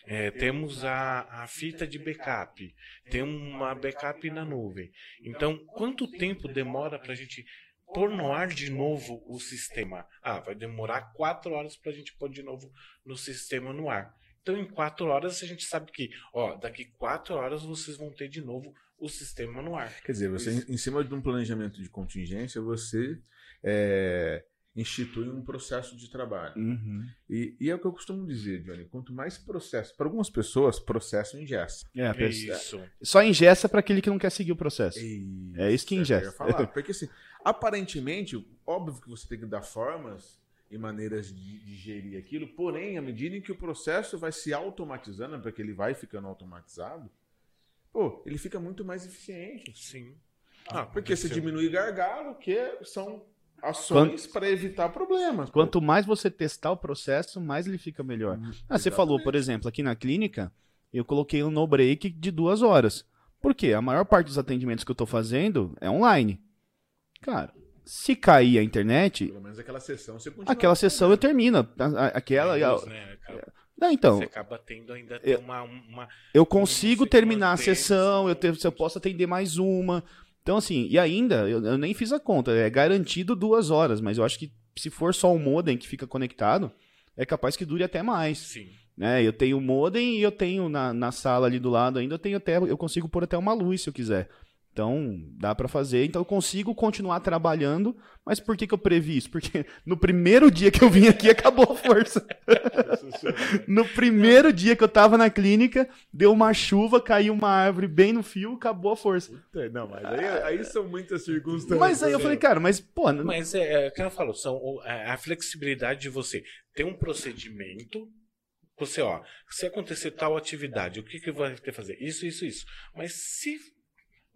É, temos a, a fita de backup. Tem uma backup na nuvem. Então, quanto tempo demora para a gente pôr no ar de novo o sistema? Ah, vai demorar quatro horas para a gente pôr de novo no sistema no ar. Então, em quatro horas, a gente sabe que, ó, daqui quatro horas vocês vão ter de novo o sistema no ar. Quer dizer, você, em cima de um planejamento de contingência, você é, institui um processo de trabalho. Uhum. E, e é o que eu costumo dizer, Johnny, quanto mais processo... Para algumas pessoas, processo engessa. É, Isso. Só ingessa para aquele que não quer seguir o processo. É isso que eu ia ingessa. falar. (laughs) Porque assim, aparentemente, óbvio que você tem que dar formas e maneiras de, de gerir aquilo, porém, à medida em que o processo vai se automatizando, porque ele vai ficando automatizado, pô, ele fica muito mais eficiente. Sim. Ah, Porque você diminui gargalo, que são ações para evitar problemas. pô. Quanto mais você testar o processo, mais ele fica melhor. Hum, Ah, você falou, por exemplo, aqui na clínica, eu coloquei um no break de duas horas. Por quê? A maior parte dos atendimentos que eu tô fazendo é online. Cara, se cair a internet, Pelo menos aquela sessão você continua. aquela sessão eu termino. Aquela. Menos, né, cara? Não, então, Você acaba tendo ainda eu- uma, uma. eu consigo terminar a sessão, eu, te, eu posso atender mais uma. Então, assim, e ainda, eu, eu nem fiz a conta, é garantido duas horas, mas eu acho que se for só o modem que fica conectado, é capaz que dure até mais. Sim. né? Eu tenho o modem e eu tenho na, na sala ali do lado ainda, eu tenho até, eu consigo pôr até uma luz se eu quiser. Então, dá pra fazer. Então, eu consigo continuar trabalhando. Mas por que, que eu previ isso? Porque no primeiro dia que eu vim aqui, acabou a força. (laughs) no primeiro dia que eu tava na clínica, deu uma chuva, caiu uma árvore bem no fio, acabou a força. Não, mas aí, aí são muitas circunstâncias. Mas aí eu falei, cara, mas, pô, n- Mas é, é o que eu falo, são a, a flexibilidade de você ter um procedimento. Você, ó, se acontecer tal atividade, o que, que vai ter que fazer? Isso, isso, isso. Mas se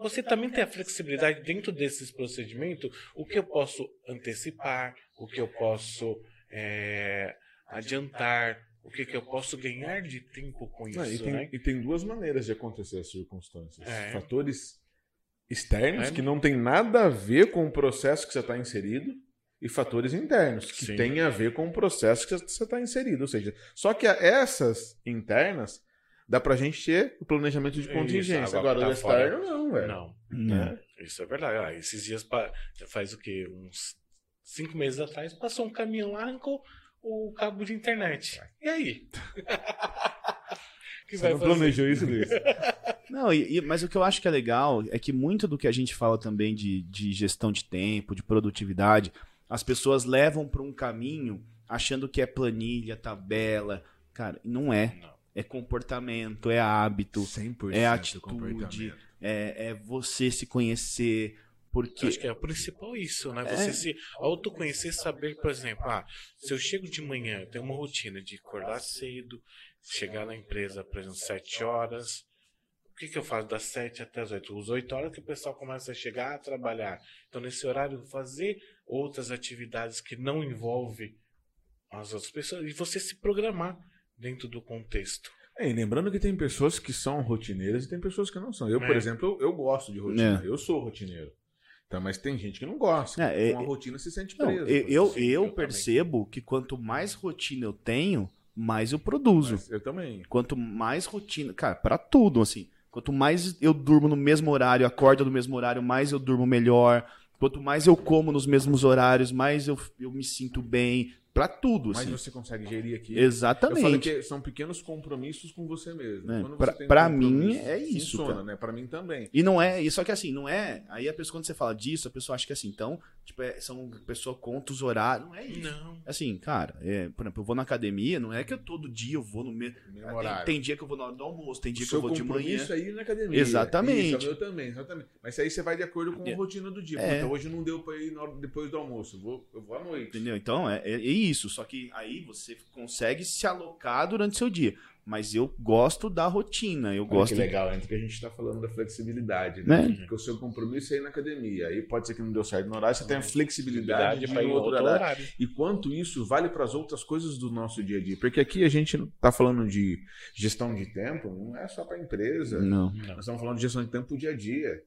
você também tem a flexibilidade dentro desses procedimentos, o que eu posso antecipar, o que eu posso é, adiantar, o que, que eu posso ganhar de tempo com isso, Não, e, tem, né? e tem duas maneiras de acontecer as circunstâncias. É. Fatores externos, É. que não tem nada a ver com o processo que você está inserido, e fatores internos, que Sim. têm a ver com o processo que você está inserido. Ou seja, só que a- essas internas, dá pra gente ter o planejamento de Isso, contingência. agora Agora, o tá fora. externo, não, velho. Não. né? Isso é verdade. Ah, esses dias pa- já faz o quê? Uns cinco meses atrás, passou um caminhão lá, arrancou o cabo de internet. E aí? O (laughs) que Você vai não fazer? planejou isso, Luiz? (laughs) Não, e- e- mas o que eu acho que é legal é que muito do que a gente fala também de, de gestão de tempo, de produtividade, as pessoas levam para um caminho achando que é planilha, tabela. Cara, não é. Não. É comportamento, é hábito, 100% é atitude, é, é você se conhecer. Porque Eu acho que é o principal isso, né? É. Você se autoconhecer, saber, por exemplo, ah, se eu chego de manhã, eu tenho uma rotina de acordar cedo, chegar na empresa, por exemplo, sete horas. O que, que eu faço das sete até as oito? Os oito horas que o pessoal começa a chegar a trabalhar. Então, nesse horário, fazer outras atividades que não envolvem as outras pessoas e você se programar dentro do contexto. É, e lembrando que tem pessoas que são rotineiras e tem pessoas que não são. Eu, por É. exemplo, eu, eu gosto de rotina. É. Eu sou rotineiro. Então, mas tem gente que não gosta. É, Com a é- rotina se sente não, preso. eu, eu, eu eu também. percebo que quanto mais rotina eu tenho, mais eu produzo. Mas eu também. Quanto mais rotina, cara, pra tudo, assim. Quanto mais eu durmo no mesmo horário, acordo no mesmo horário, mais eu durmo melhor. Quanto mais eu como nos mesmos horários, mais eu, eu me sinto bem. Pra tudo, Mas assim. você consegue gerir aqui. Eu Exatamente. que são pequenos compromissos com você mesmo. É, pra- mim é isso, Funciona, cara. né? Pra mim também. E não é, e só que assim, não é. Aí a pessoa, quando você fala disso, a pessoa acha que assim, então, tipo, é, são pessoa conta os horários. Não é isso. Não. Assim, cara, é, por exemplo, eu vou na academia, não é que eu todo dia eu vou no mesmo. Mesmo horário. tem dia que eu vou na hora do almoço, tem dia O que eu vou de manhã. compromisso é ir na academia. Exatamente. Isso, é meu também, exatamente. Mas aí você vai de acordo com a É. rotina do dia. É. Puta, hoje não deu pra ir hora- depois do almoço. Eu vou, eu vou à noite. Entendeu? Então é, é, é isso. Só que aí você consegue se alocar durante o seu dia. Mas eu gosto da rotina. Eu Olha gosto. que legal, entre que a gente está falando da flexibilidade, né? Né? Porque o seu compromisso é ir na academia. Aí pode ser que não deu certo no horário, você tem a flexibilidade Flexibilidade de para ir em outro horário. horário. E quanto isso vale para as outras coisas do nosso dia a dia. Porque aqui a gente está falando de gestão de tempo, não é só para empresa. Não. Nós estamos falando de gestão de tempo dia a dia.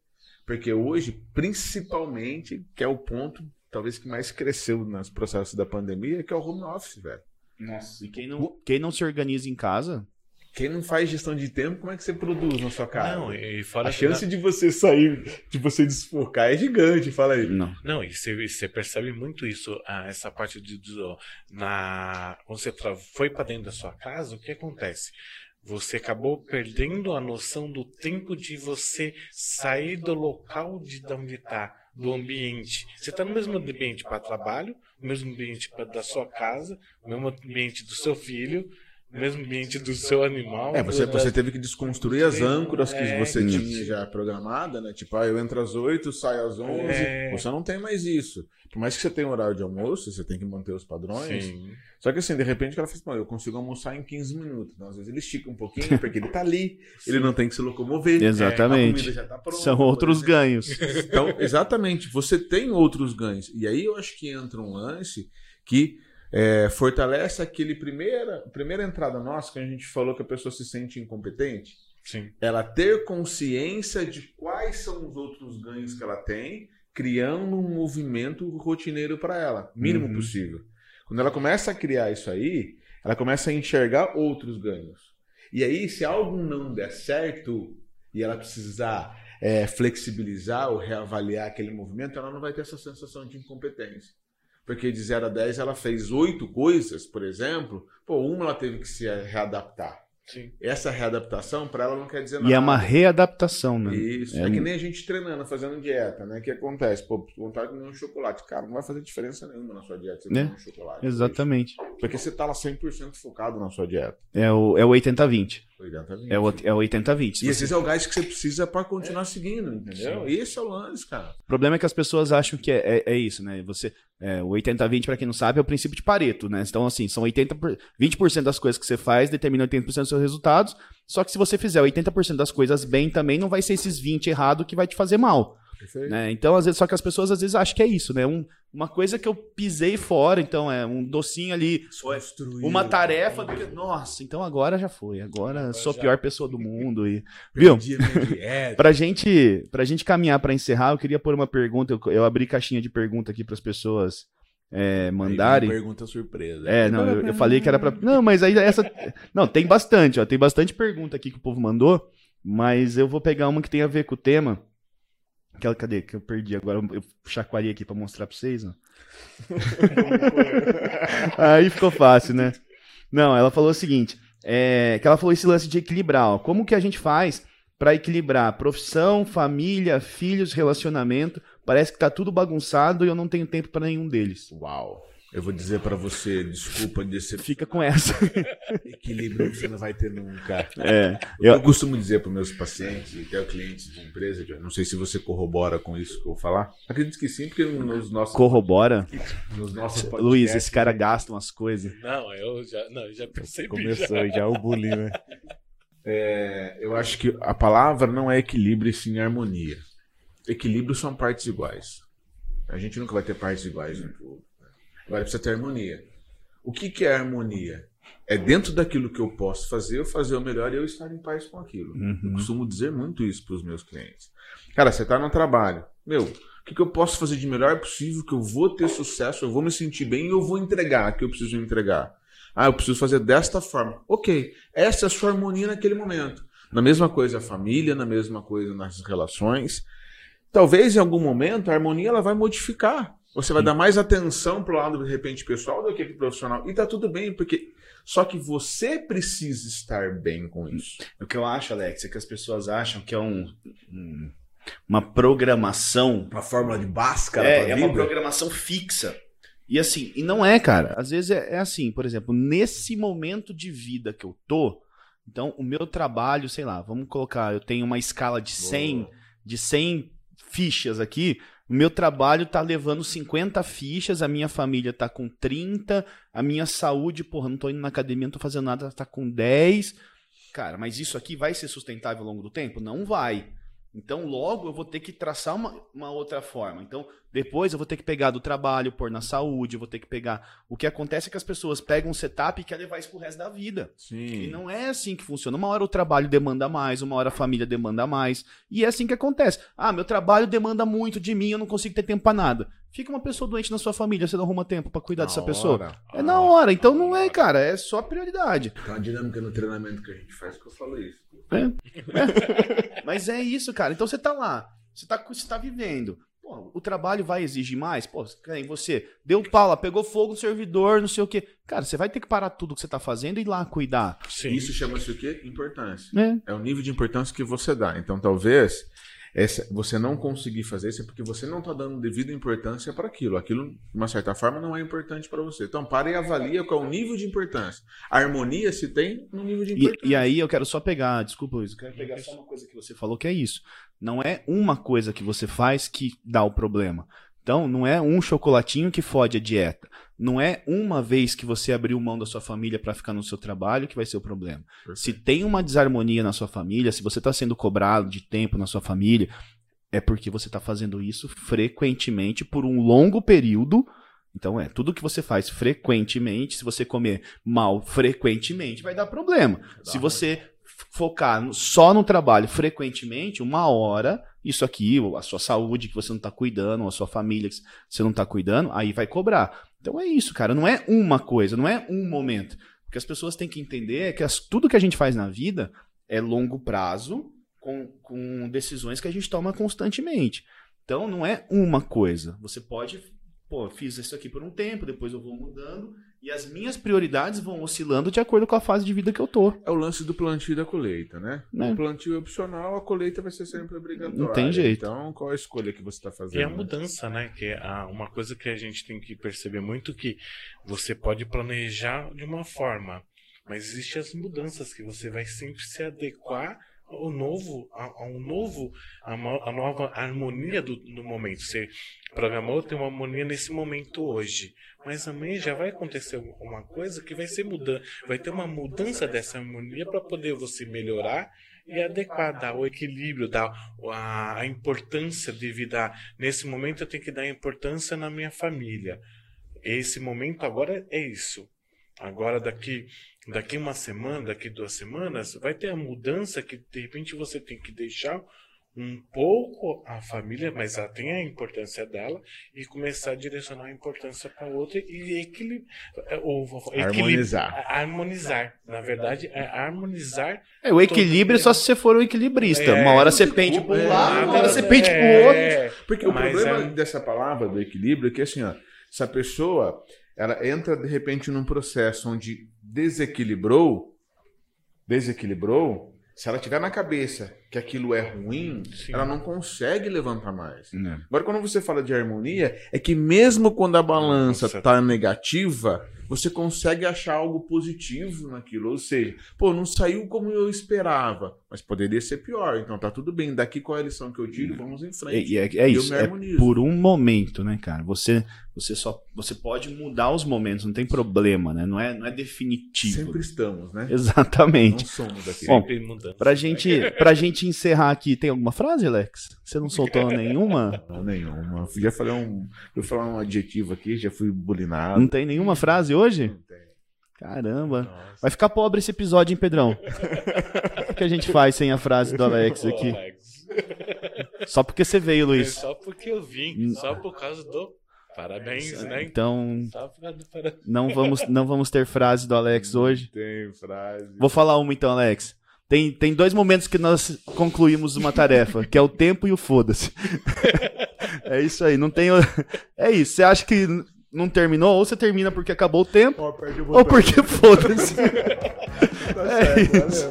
Porque hoje, principalmente, que é o ponto talvez que mais cresceu nos processos da pandemia, que é o home office, velho. Nossa. E quem não, quem não se organiza em casa. Quem não faz gestão de tempo, como é que você produz na sua casa? Não, e fora A que chance de você sair, de você desfocar é gigante, fala aí. Não. Não, e você, você percebe muito isso, ah, essa parte de, do- na quando você foi para dentro da sua casa, o que acontece? Você acabou perdendo a noção do tempo de você sair do local de, de onde está, do ambiente. Você está no mesmo ambiente para trabalho, no mesmo ambiente da sua casa, no mesmo ambiente do seu filho, mesmo ambiente do seu animal. É, você, você teve que desconstruir as âncoras que É, você isso. tinha já programada, né? Tipo, ah, eu entro às 8, saio às 11. É. Você não tem mais isso. Por mais que você tenha um horário de almoço, você tem que manter os padrões. Sim. Só que assim, de repente o cara fala assim, "Pô, eu consigo almoçar em 15 minutos. Então, às vezes ele estica um pouquinho, (laughs) porque ele tá ali, ele não tem que se locomover. Exatamente. A comida já tá pronta, São outros exemplo. ganhos. Então, exatamente, você tem outros ganhos. E aí eu acho que entra um lance que é, fortalece aquele primeira, primeira entrada nossa que a gente falou que a pessoa se sente incompetente. Sim. Ela ter consciência de quais são os outros ganhos que ela tem, criando um movimento rotineiro para ela, mínimo Uhum. possível. Quando ela começa a criar isso aí, ela começa a enxergar outros ganhos. E aí, se algo não der certo e ela precisar é, flexibilizar ou reavaliar aquele movimento, ela não vai ter essa sensação de incompetência. Porque de 0 a 10 ela fez oito coisas, por exemplo, pô, uma ela teve que se readaptar. Sim. Essa readaptação, para ela, não quer dizer nada. E é uma readaptação, né? Isso. É É, que nem a gente treinando, fazendo dieta, né? O que acontece? Pô, vontade de comer um chocolate. Cara, não vai fazer diferença nenhuma na sua dieta você Né? comer um chocolate. Exatamente. Porque você tá lá 100% focado na sua dieta. É o, é o 80-20. Exatamente. É o, é o 80-20. Se E esse é o gás que você precisa para continuar seguindo, entendeu? Esse é o lance, cara. O problema é que as pessoas acham que é, é, é isso, né? Você, é, o 80-20, pra quem não sabe, é o princípio de Pareto, né? Então, assim, são 80 por- 20% das coisas que você faz determina 80% dos seus resultados. Só que se você fizer 80% das coisas bem também, não vai ser esses 20 errado que vai te fazer mal. Né? Então, às vezes, só que as pessoas às vezes acham que é isso, né? Um- uma coisa que eu pisei fora, então é um docinho ali, Construir. uma tarefa. do que- Nossa, então agora já foi. Agora sou a já. pior pessoa do mundo. E... (laughs) Viu? Pra gente, pra gente caminhar pra encerrar, eu queria pôr uma pergunta. Eu, eu abri caixinha de pergunta aqui pras pessoas é, mandarem. Pergunta surpresa. É, não, eu, eu falei que era pra. Não, mas aí essa. Não, tem bastante, ó. Tem bastante pergunta aqui que o povo mandou. Mas eu vou pegar uma que tem a ver com o tema. Aquela, cadê? Que eu perdi agora. Eu chacoalhei aqui pra mostrar pra vocês, ó. (laughs) Aí ficou fácil, né? Não, ela falou o seguinte: é, que ela falou esse lance de equilibrar, ó. Como que a gente faz pra equilibrar profissão, família, filhos, relacionamento? Parece que tá tudo bagunçado e eu não tenho tempo pra nenhum deles. Uau. Eu vou dizer pra você, desculpa de ser Fica com essa. (laughs) equilíbrio que você não vai ter nunca. É. Eu, costumo dizer para meus pacientes e até clientes de empresa, não sei se você corrobora com isso que eu vou falar. Acredito que sim, porque nos nossos, Corrobora. nos nossos (laughs) Luiz, podcasts, esse cara gasta umas coisas. Não, eu já, não, eu já percebi. Começou já o bullying, né? (laughs) é, eu acho que a palavra não é equilíbrio e sim harmonia. Equilíbrio são partes iguais. A gente nunca vai ter partes iguais no tudo. Agora precisa ter harmonia. O que, que é harmonia? É dentro daquilo que eu posso fazer, eu fazer o melhor e eu estar em paz com aquilo. Eu Uhum. costumo dizer muito isso para os meus clientes. Cara, você está no trabalho. Meu, o que, que eu posso fazer de melhor possível que eu vou ter sucesso, eu vou me sentir bem e eu vou entregar o que eu preciso entregar. Ah, eu preciso fazer desta forma. Ok, essa é a sua harmonia naquele momento. Na mesma coisa a família, na mesma coisa nas relações. Talvez em algum momento a harmonia ela vai modificar. Você vai dar mais atenção pro lado de repente pessoal do que pro profissional. E tá tudo bem, porque só que você precisa estar bem com isso. O que eu acho, Alex, é que as pessoas acham que é um, um- uma programação. Uma fórmula de Bhaskara É, é uma programação fixa. E assim, e não é, cara. Às vezes é, é assim, por exemplo, nesse momento de vida que eu tô, então o meu trabalho, sei lá, vamos colocar, eu tenho uma escala de 100, de 100 fichas aqui, o meu trabalho tá levando 50 fichas, a minha família tá com 30, a minha saúde, porra, não tô indo na academia, não tô fazendo nada, tá com 10. Cara, mas isso aqui vai ser sustentável ao longo do tempo? Não vai. Então, logo eu vou ter que traçar uma, uma outra forma. Então, depois eu vou ter que pegar do trabalho, pôr na saúde, eu vou ter que pegar. O que acontece é que as pessoas pegam um setup e querem levar isso pro resto da vida. E Sim. não é assim que funciona. Uma hora o trabalho demanda mais, uma hora a família demanda mais. E é assim que acontece. Ah, meu trabalho demanda muito de mim, eu não consigo ter tempo pra nada. Fica uma pessoa doente na sua família, você não arruma tempo pra cuidar Na dessa pessoa. hora. É na hora. Então não é, cara. É só prioridade. Tem uma dinâmica no treinamento que a gente faz que eu falo isso. (laughs) Mas é isso, cara. Então você tá lá, você tá, você tá vivendo. Pô, o trabalho vai exigir mais? Pô, em você deu pau lá, pegou fogo no servidor, não sei o quê. Cara, você vai ter que parar tudo que você tá fazendo e ir lá cuidar. Sim. Isso chama-se o quê? Importância. Né? É o nível de importância que você dá. Então, talvez essa, você não conseguir fazer isso é porque você não está dando devida importância para aquilo. Aquilo, de uma certa forma, não é importante para você. Então, para e avalia qual é o nível de importância. A harmonia se tem no nível de importância. E, e aí eu quero só pegar, desculpa Luiz, eu quero pegar só uma coisa que você falou que é isso. Não é uma coisa que você faz que dá o problema. Então, não é um chocolatinho que fode a dieta. Não é uma vez que você abriu mão da sua família para ficar no seu trabalho que vai ser o problema. Perfeito. Se tem uma desarmonia na sua família, se você está sendo cobrado de tempo na sua família, é porque você está fazendo isso frequentemente por um longo período. Então é, tudo que você faz frequentemente, se você comer mal frequentemente, vai dar problema. se você focar só no trabalho frequentemente, uma hora, isso aqui, a sua saúde que você não está cuidando, a sua família que você não está cuidando, aí vai cobrar. Então é isso, cara. Não é uma coisa, não é um momento. O que as pessoas têm que entender é que as, tudo que a gente faz na vida é longo prazo, com, com decisões que a gente toma constantemente. Então não é uma coisa. Você pode pô, fiz isso aqui por um tempo, depois eu vou mudando e as minhas prioridades vão oscilando de acordo com a fase de vida que eu tô. É o lance do plantio e da colheita, né? né? O plantio é opcional, a colheita vai ser sempre obrigatória. Não tem jeito. Então, qual a escolha que você está fazendo? E a mudança, né? Que é uma coisa que a gente tem que perceber muito que você pode planejar de uma forma, mas existem as mudanças que você vai sempre se adequar o novo, a, a um novo, a, nova harmonia do, do momento. Você programou ter uma harmonia nesse momento hoje, mas amanhã já vai acontecer uma coisa que vai ser mudando, vai ter uma mudança dessa harmonia para poder você melhorar e adequar, dar o equilíbrio, dar a, a importância devido a nesse momento eu tenho que dar importância na minha família. Esse momento agora é isso. Agora daqui daqui uma semana, daqui duas semanas, vai ter a mudança que de repente você tem que deixar um pouco a família, mas ela tem a importância dela, e começar a direcionar a importância para outra e equilibrar. É, harmonizar. Harmonizar. Na verdade, é harmonizar. É, o equilíbrio só se você for um equilibrista. É, uma hora você pende para um lado, uma hora você pende para o outro. Porque o problema é... dessa palavra do equilíbrio é que assim, ó, se a pessoa ela entra de repente num processo onde desequilibrou, desequilibrou, se ela tiver na cabeça que aquilo é ruim, Sim. ela não consegue levantar mais. Não. Agora, quando você fala de harmonia, é que mesmo quando a balança está negativa, você consegue achar algo positivo naquilo. Ou seja, pô, não saiu como eu esperava, mas poderia ser pior. Então tá tudo bem. Daqui qual é a lição que eu tiro? Vamos em frente. E é, é, é isso. É por um momento, né, cara? Você, você só você pode mudar os momentos, não tem problema, né? Não é, não é definitivo. Sempre estamos, né? Exatamente. Não somos aqui. Bom, pra gente, pra gente encerrar aqui, tem alguma frase, Alex? Você não soltou (laughs) nenhuma? Não, nenhuma. Já falei um, eu falar um adjetivo aqui, já fui bulinado. Não tem nenhuma frase hoje? Não tem. Caramba. Nossa. Vai ficar pobre esse episódio, hein, Pedrão? o que a gente faz sem a frase do Alex aqui? Só porque você veio, Luiz. É só porque eu vim. Só por causa do Parabéns, né? Então, não vamos, não vamos ter frase do Alex hoje. Tem frase. Vou falar uma então, Alex. Tem, tem dois momentos que nós concluímos uma tarefa, que é o tempo e o foda-se. (laughs) é isso aí, não tem. (laughs) É isso. Você acha que não terminou, ou você termina porque acabou o tempo, ou, ou porque (laughs) foda-se. Tá é isso.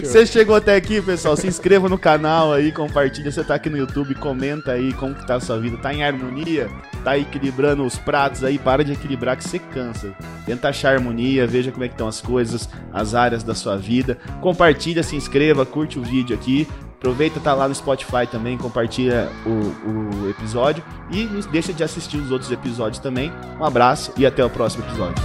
Você chegou até aqui, pessoal, se inscreva no canal aí, compartilha. Você tá aqui no YouTube, comenta aí como que tá a sua vida. Tá em harmonia? Tá equilibrando os pratos aí? Para de equilibrar que você cansa. Tenta achar harmonia, veja como é que estão as coisas, as áreas da sua vida. Compartilha, se inscreva, curte o vídeo aqui. Aproveita, tá lá no Spotify também, compartilha o, o episódio e não deixa de assistir os outros episódios também. Um abraço e até o próximo episódio.